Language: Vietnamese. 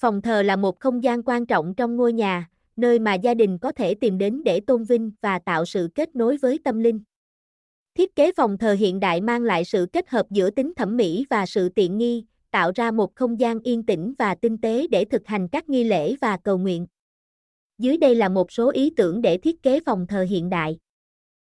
Phòng thờ là một không gian quan trọng trong ngôi nhà, nơi mà gia đình có thể tìm đến để tôn vinh và tạo sự kết nối với tâm linh. Thiết kế phòng thờ hiện đại mang lại sự kết hợp giữa tính thẩm mỹ và sự tiện nghi, tạo ra một không gian yên tĩnh và tinh tế để thực hành các nghi lễ và cầu nguyện. Dưới đây là một số ý tưởng để thiết kế phòng thờ hiện đại.